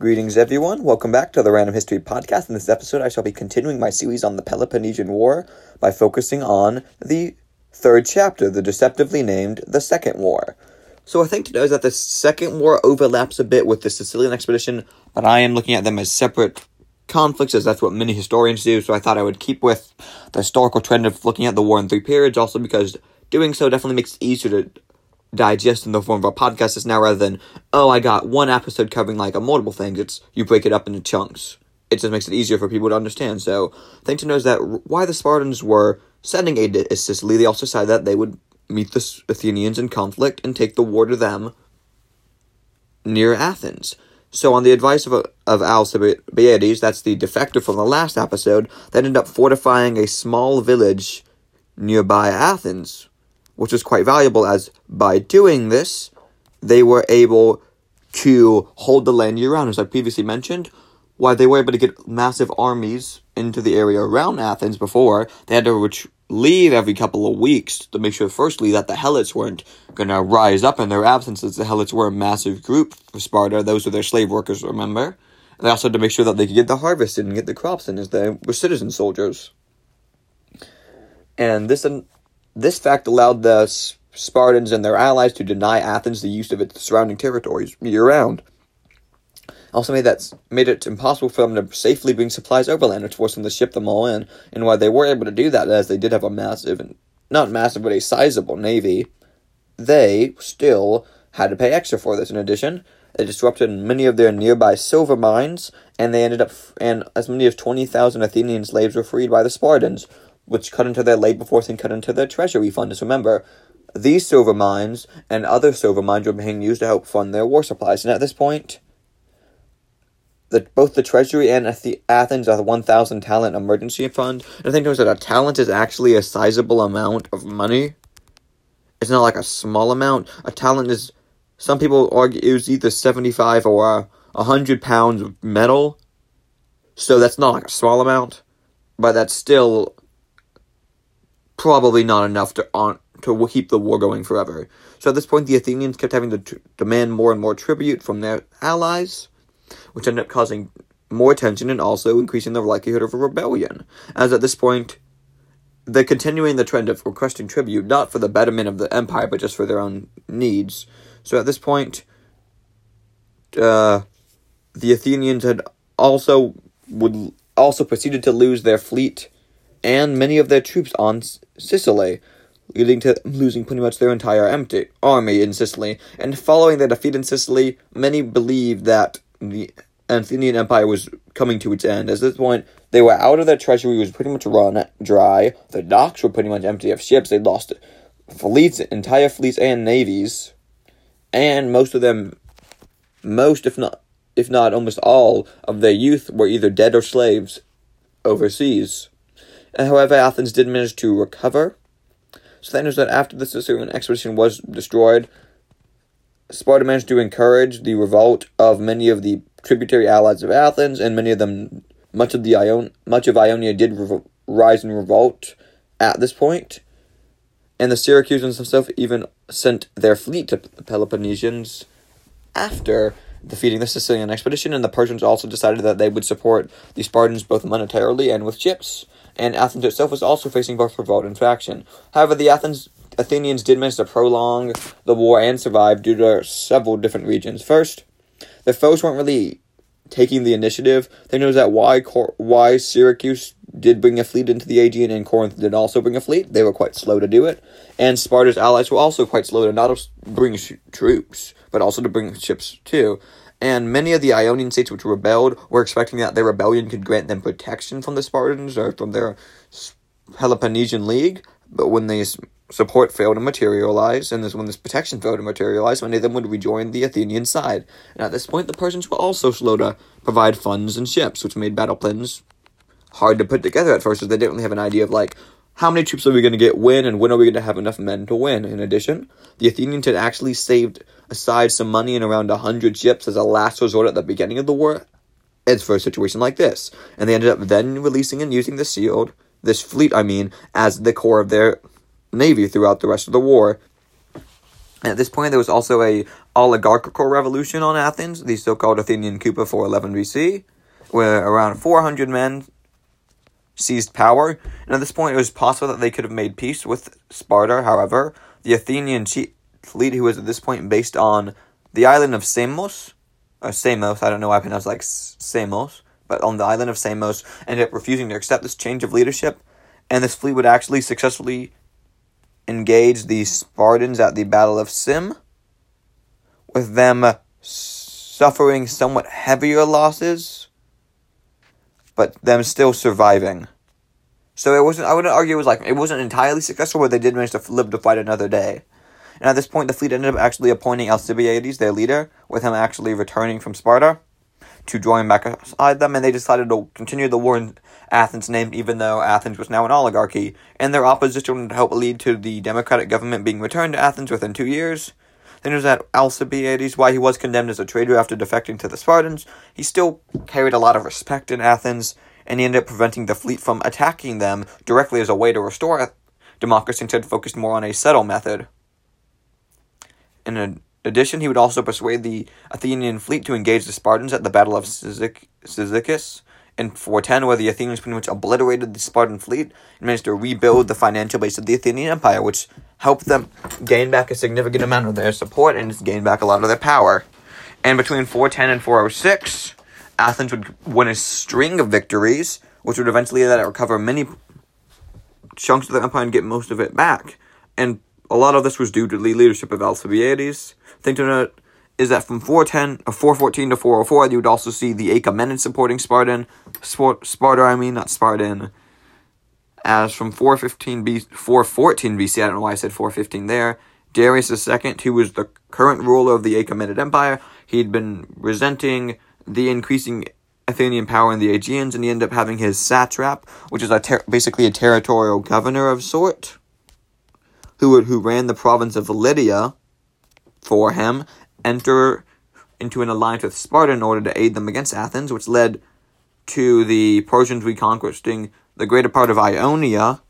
Greetings, everyone. Welcome back to the Random History Podcast. In this episode, I shall be continuing my series on the Peloponnesian War by focusing on the third chapter, the deceptively named the Second War. So, I think to know is that the Second War overlaps a bit with the Sicilian expedition, but I am looking at them as separate conflicts, as that's what many historians do. So, I thought I would keep with the historical trend of looking at the war in three periods, also because doing so definitely makes it easier to digest in the form of a podcast is now rather than, oh, I got one episode covering like a multiple things. It's you break it up into chunks. It just makes it easier for people to understand. So, thing to know is that why the Spartans were sending aid to Sicily, they also decided that they would meet the Athenians in conflict and take the war to them near Athens. So, on the advice of, of Alcibiades, that's the defector from the last episode, they ended up fortifying a small village nearby Athens, which was quite valuable as by doing this, they were able to hold the land year round, as I previously mentioned. While they were able to get massive armies into the area around Athens before, they had to ret- leave every couple of weeks to make sure, firstly, that the Helots weren't going to rise up in their absence, as the Helots were a massive group for Sparta. Those were their slave workers, remember? And they also had to make sure that they could get the harvest and get the crops in, as they were citizen soldiers. And this this fact allowed the Spartans and their allies to deny Athens the use of its surrounding territories year round. Also made that made it impossible for them to safely bring supplies overland, which forced them to ship them all in. And while they were able to do that, as they did have a massive, and not massive, but a sizable navy, they still had to pay extra for this. In addition, it disrupted many of their nearby silver mines, and they ended up, and as many as twenty thousand Athenian slaves were freed by the Spartans, which cut into their labor force and cut into their treasury funds. Remember, these silver mines and other silver mines were being used to help fund their war supplies. And at this point, the, both the treasury and the Athens are the 1,000 talent emergency fund. And I think knows that a talent is actually a sizable amount of money. It's not like a small amount. A talent is, some people argue, it was either 75 or 100 pounds of metal. So that's not like a small amount. But that's still probably not enough to on to keep the war going forever. So at this point, the Athenians kept having to t- demand more and more tribute from their allies, which ended up causing more tension and also increasing the likelihood of a rebellion. As at this point, they're continuing the trend of requesting tribute, not for the betterment of the empire, but just for their own needs. So at this point, uh, the Athenians had also would also proceeded to lose their fleet and many of their troops on Sicily, leading to losing pretty much their entire empty army in Sicily. And following their defeat in Sicily, many believed that the Athenian Empire was coming to its end. At this point, they were out of their treasury, was pretty much run dry. The docks were pretty much empty of ships. They'd lost fleets, entire fleets, and navies, and most of them, most if not if not almost all of their youth were either dead or slaves overseas. However, Athens did manage to recover. So that knows that after the Sicilian expedition was destroyed, Sparta managed to encourage the revolt of many of the tributary allies of Athens, and many of them, much of the Ion, much of Ionia did revo- rise in revolt at this point. And the Syracusans themselves even sent their fleet to the Peloponnesians after defeating the Sicilian expedition, and the Persians also decided that they would support the Spartans both monetarily and with ships and Athens itself was also facing both revolt and faction. However, the Athens Athenians did manage to prolong the war and survive due to several different reasons. First, the foes weren't really taking the initiative. They know that why Cor- why Syracuse did bring a fleet into the Aegean and Corinth did also bring a fleet. They were quite slow to do it, and Sparta's allies were also quite slow to not bring sh- troops but also to bring ships too and many of the Ionian states which rebelled were expecting that their rebellion could grant them protection from the Spartans or from their Peloponnesian League, but when they support failed to materialize, and this, when this protection failed to materialize, many of them would rejoin the Athenian side. And at this point, the Persians were also slow to provide funds and ships, which made battle plans hard to put together at first, as they didn't really have an idea of like how many troops are we going to get when, and when are we going to have enough men to win. In addition, the Athenians had actually saved aside some money and around 100 ships as a last resort at the beginning of the war it's for a situation like this. And they ended up then releasing and using the shield, this fleet, I mean, as the core of their navy throughout the rest of the war. And at this point, there was also a oligarchical revolution on Athens, the so-called Athenian coup of 411 BC, where around 400 men seized power. And at this point, it was possible that they could have made peace with Sparta. However, the Athenian fleet, who was at this point based on the island of Samos, or Samos, I don't know why I pronounce like Samos, but on the island of Samos, ended up refusing to accept this change of leadership. And this fleet would actually successfully engage the Spartans at the Battle of Syme, with them suffering somewhat heavier losses, but them still surviving. So it wasn't. I wouldn't argue it was like it wasn't entirely successful, but they did manage to live to fight another day. And at this point, the fleet ended up actually appointing Alcibiades, their leader, with him actually returning from Sparta to join back beside them, and they decided to continue the war in Athens' name, even though Athens was now an oligarchy, and their opposition would help lead to the democratic government being returned to Athens within two years. Then there's that Alcibiades, why he was condemned as a traitor after defecting to the Spartans. He still carried a lot of respect in Athens, and he ended up preventing the fleet from attacking them directly as a way to restore democracy instead focused more on a subtle method. In addition, he would also persuade the Athenian fleet to engage the Spartans at the Battle of Cyzicus in 410, where the Athenians pretty much obliterated the Spartan fleet and managed to rebuild the financial base of the Athenian Empire, which helped them gain back a significant amount of their support and just gain back a lot of their power. And between 410 and 406, Athens would win a string of victories, which would eventually let it recover many chunks of the empire and get most of it back. And a lot of this was due to the leadership of Alcibiades. Thing to note is that from 410 or uh, 414 to 404, you would also see the Achaemenids supporting Spartan, Sparta, I mean, not Spartan. As from 415 B, 414 BC, I don't know why I said 415 there. Darius II, who was the current ruler of the Achaemenid Empire, he'd been resenting the increasing Athenian power in the Aegeans, and he ended up having his satrap, which is a ter- basically a territorial governor of sort who who ran the province of Lydia for him enter into an alliance with Sparta in order to aid them against Athens, which led to the Persians reconquering the greater part of Ionia,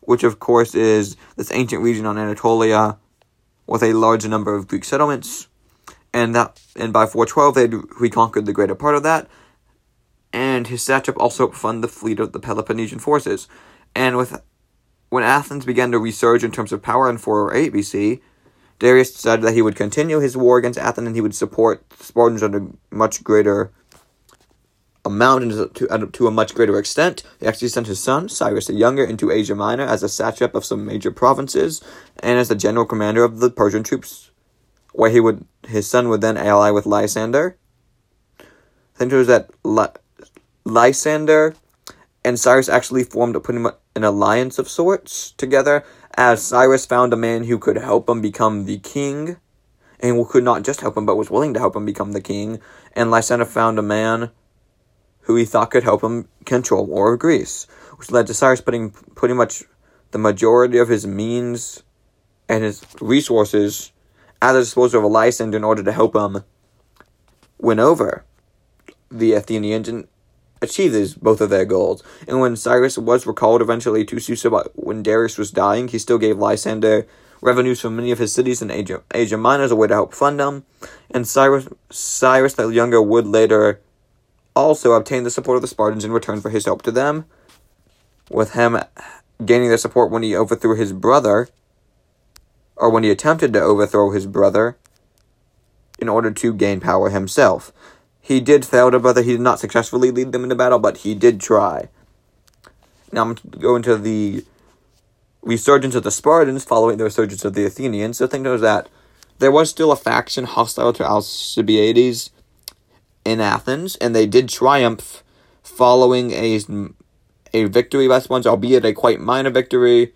which of course is this ancient region on Anatolia with a large number of Greek settlements. And that and by 412 they'd reconquered the greater part of that. And his satrap also funded the fleet of the Peloponnesian forces. And with when Athens began to resurge in terms of power in 408 BC, Darius decided that he would continue his war against Athens and he would support the Spartans under much greater amount and to, to a much greater extent. He actually sent his son, Cyrus the Younger, into Asia Minor as a satrap of some major provinces and as the general commander of the Persian troops, where he would his son would then ally with Lysander. I think it was that Lysander and Cyrus actually formed a pretty much an alliance of sorts together, as Cyrus found a man who could help him become the king, and could not just help him, but was willing to help him become the king, and Lysander found a man who he thought could help him control more of Greece, which led to Cyrus putting pretty much the majority of his means and his resources at the disposal of Lysander in order to help him win over the Athenians and achieve these both of their goals. And when Cyrus was recalled eventually to Susa, when Darius was dying, he still gave Lysander revenues from many of his cities in Asia, Asia Minor as a way to help fund them. And Cyrus, Cyrus the Younger would later also obtained the support of the Spartans in return for his help to them, with him gaining their support when he overthrew his brother, or when he attempted to overthrow his brother, in order to gain power himself. He did fail to brother. He did not successfully lead them into battle, but he did try. Now I'm going to the resurgence of the Spartans following the resurgence of the Athenians. The thing was that there was still a faction hostile to Alcibiades in Athens, and they did triumph following a a victory by Spartans, albeit a quite minor victory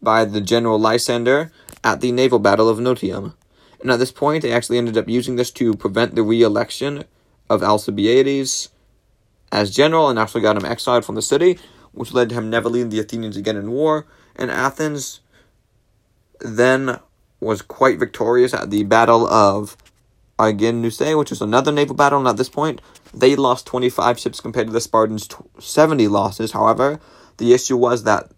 by the general Lysander at the naval battle of Notium. And at this point, they actually ended up using this to prevent the re-election of Alcibiades as general and actually got him exiled from the city, which led to him never leading the Athenians again in war. And Athens then was quite victorious at the Battle of Arginusae, which is another naval battle. And at this point, they lost 25 ships compared to the Spartans' 70 losses. However, the issue was that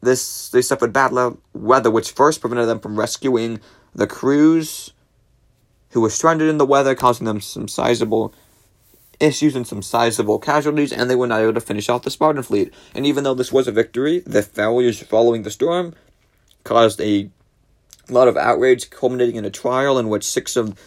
this they suffered bad weather, which first prevented them from rescuing the crews who were stranded in the weather, causing them some sizable issues and some sizable casualties, and they were not able to finish off the Spartan fleet. And even though this was a victory, the failures following the storm caused a lot of outrage, culminating in a trial in which six of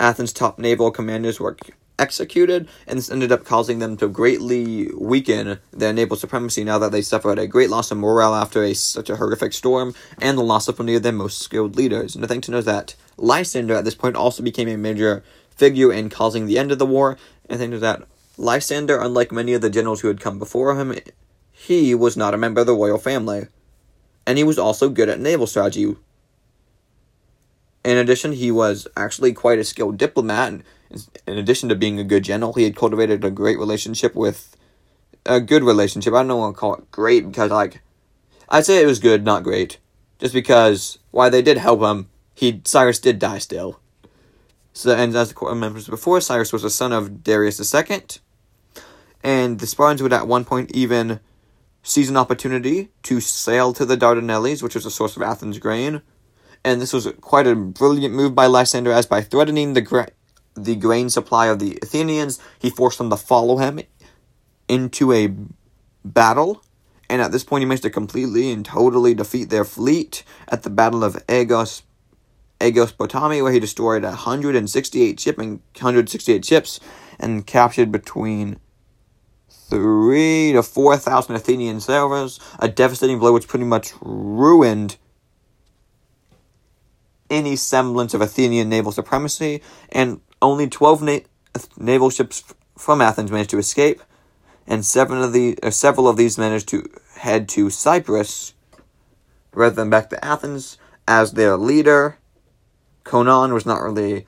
Athens' top naval commanders were executed, and this ended up causing them to greatly weaken their naval supremacy now that they suffered a great loss of morale after a, such a horrific storm, and the loss of many of their most skilled leaders. And the thing to know is that Lysander at this point also became a major figure in causing the end of the war, and the thing is that Lysander, unlike many of the generals who had come before him, he was not a member of the royal family. And he was also good at naval strategy, in addition, he was actually quite a skilled diplomat. In addition to being a good general, he had cultivated a great relationship with a good relationship. I don't know what to call it great because, like, I'd say it was good, not great. Just because, why they did help him, he Cyrus did die still. So, and as the court members before, Cyrus was a son of Darius II, and the Spartans would at one point even seize an opportunity to sail to the Dardanelles, which was a source of Athens' grain and this was quite a brilliant move by Lysander, as by threatening the gra- the grain supply of the Athenians, he forced them to follow him into a battle. And at this point, he managed to completely and totally defeat their fleet at the Battle of Agos, Potami, where he destroyed 168 shipping, 168 ships and captured between three to four thousand Athenian sailors. A devastating blow which pretty much ruined any semblance of Athenian naval supremacy, and only 12 na- naval ships from Athens managed to escape, and seven of the, uh, several of these managed to head to Cyprus rather than back to Athens, as their leader, Conon, was not really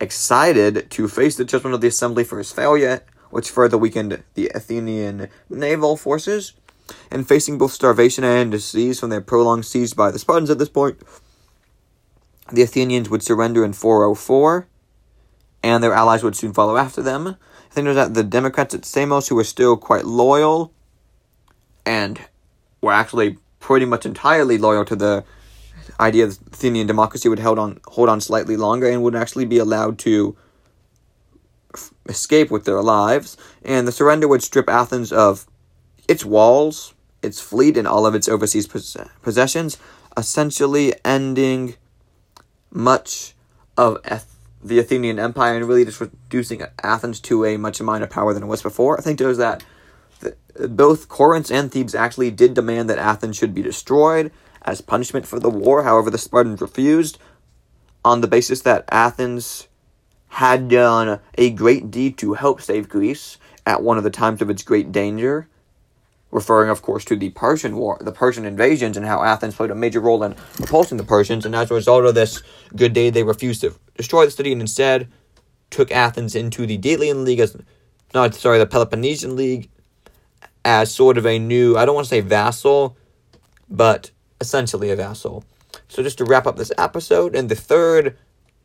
excited to face the judgment of the assembly for his failure, which further weakened the Athenian naval forces. And facing both starvation and disease from their prolonged siege by the Spartans at this point, the Athenians would surrender in 404, and their allies would soon follow after them. I think there's that the Democrats at Samos, who were still quite loyal, and were actually pretty much entirely loyal to the idea of Athenian democracy, would hold on hold on slightly longer and would actually be allowed to f- escape with their lives. And the surrender would strip Athens of its walls, its fleet, and all of its overseas pos- possessions, essentially ending much of the Athenian Empire and really just reducing Athens to a much minor power than it was before. I think there was that both Corinth and Thebes actually did demand that Athens should be destroyed as punishment for the war. However, the Spartans refused on the basis that Athens had done a great deed to help save Greece at one of the times of its great danger referring, of course, to the Persian War, the Persian invasions, and how Athens played a major role in repulsing the Persians. And as a result of this good day, they refused to destroy the city and instead took Athens into the Delian League as, not sorry, the Peloponnesian League as sort of a new, I don't want to say vassal, but essentially a vassal. So just to wrap up this episode, in the third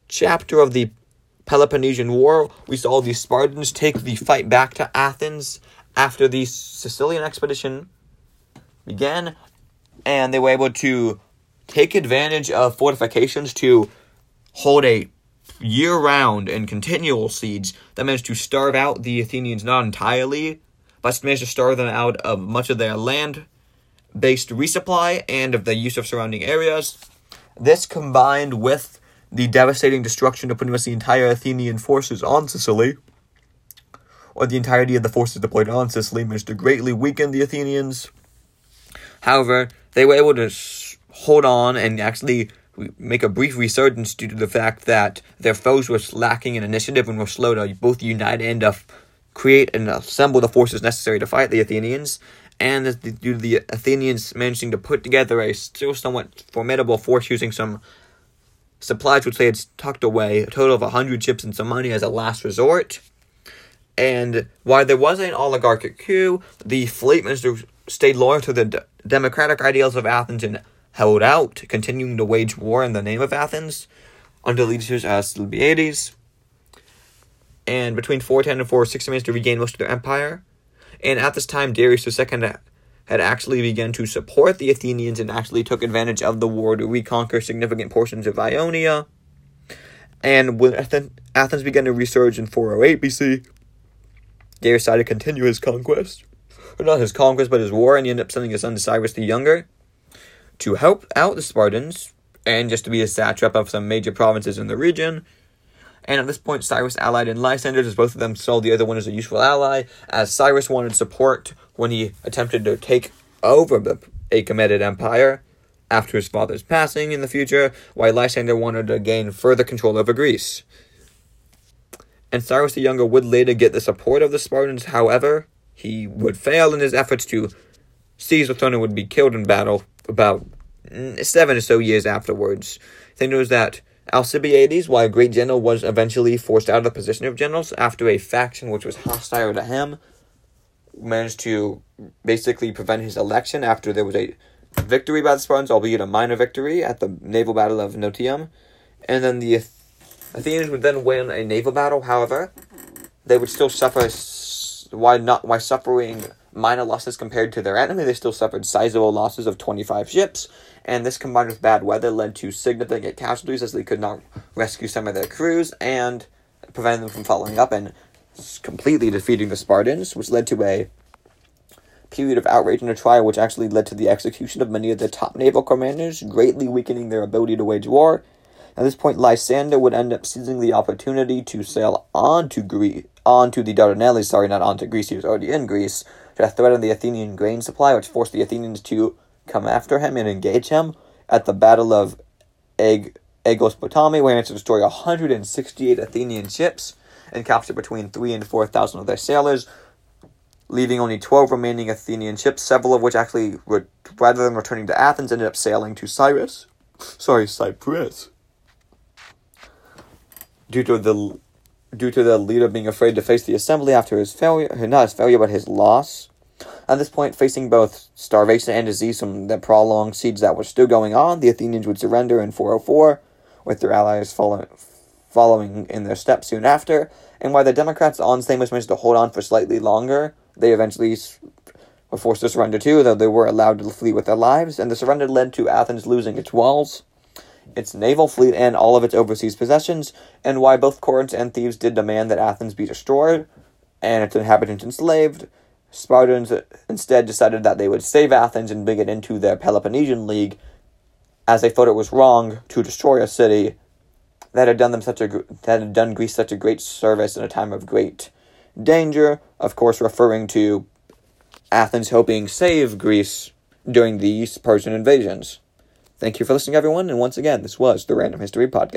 chapter of the Peloponnesian War, we saw the Spartans take the fight back to Athens after the Sicilian expedition began, and they were able to take advantage of fortifications to hold a year round and continual siege that managed to starve out the Athenians not entirely, but managed to starve them out of much of their land based resupply and of the use of surrounding areas. This combined with the devastating destruction of pretty much the entire Athenian forces on Sicily or the entirety of the forces deployed on Sicily managed to greatly weaken the Athenians. However, they were able to hold on and actually make a brief resurgence due to the fact that their foes were lacking in initiative and were slow to both unite and uh, create and assemble the forces necessary to fight the Athenians. And due to the Athenians managing to put together a still somewhat formidable force using some supplies which they had tucked away, a total of 100 ships and some money as a last resort. And while there was an oligarchic coup, the fleet minister stayed loyal to the d- democratic ideals of Athens and held out, continuing to wage war in the name of Athens under leaders as Alcibiades. And between 410 and 460 managed to regain most of their empire. And at this time, Darius II had actually begun to support the Athenians and actually took advantage of the war to reconquer significant portions of Ionia And when Athens began to resurge in 408 BC, they decided to continue his conquest. Or not his conquest, but his war, and he ended up sending his son to Cyrus the Younger to help out the Spartans and just to be a satrap of some major provinces in the region. And at this point, Cyrus allied in Lysander, as both of them saw the other one as a useful ally, as Cyrus wanted support when he attempted to take over the Achaemenid Empire after his father's passing in the future, while Lysander wanted to gain further control over Greece. And Cyrus the Younger would later get the support of the Spartans, however, he would fail in his efforts to seize the throne and would be killed in battle about mm, seven or so years afterwards. The thing was that Alcibiades, while a great general, was eventually forced out of the position of generals after a faction which was hostile to him managed to basically prevent his election after there was a victory by the Spartans, albeit a minor victory at the naval battle of Notium. And then the Athenians would then win a naval battle, however, they would still suffer why not why suffering minor losses compared to their enemy, they still suffered sizable losses of 25 ships, and this combined with bad weather led to significant casualties as they could not rescue some of their crews and prevent them from following up and completely defeating the Spartans, which led to a period of outrage and a trial which actually led to the execution of many of the top naval commanders, greatly weakening their ability to wage war. At this point, Lysander would end up seizing the opportunity to sail on to Greece, on to the Dardanelles, sorry, not on to Greece, he was already in Greece, to threaten the Athenian grain supply, which forced the Athenians to come after him and engage him at the Battle of Ag- Aegospotami, where he managed to destroy 168 Athenian ships and capture between 3 and 4,000 of their sailors, leaving only 12 remaining Athenian ships, several of which actually, rather than returning to Athens, ended up sailing to Cyrus. Sorry, Cyprus. Due to the due to the leader being afraid to face the assembly after his failure, not his failure, but his loss. At this point, facing both starvation and disease from the prolonged siege that was still going on, the Athenians would surrender in 404, with their allies follow, following in their steps soon after. And while the Democrats on Samos managed to hold on for slightly longer, they eventually were forced to surrender too, though they were allowed to flee with their lives, and the surrender led to Athens losing its walls its naval fleet, and all of its overseas possessions, and why both Corinth and Thebes did demand that Athens be destroyed and its inhabitants enslaved. Spartans instead decided that they would save Athens and bring it into their Peloponnesian League, as they thought it was wrong to destroy a city that had done them such a that had done Greece such a great service in a time of great danger. Of course, referring to Athens helping save Greece during these Persian invasions. Thank you for listening, everyone, and once again, this was the Random History Podcast.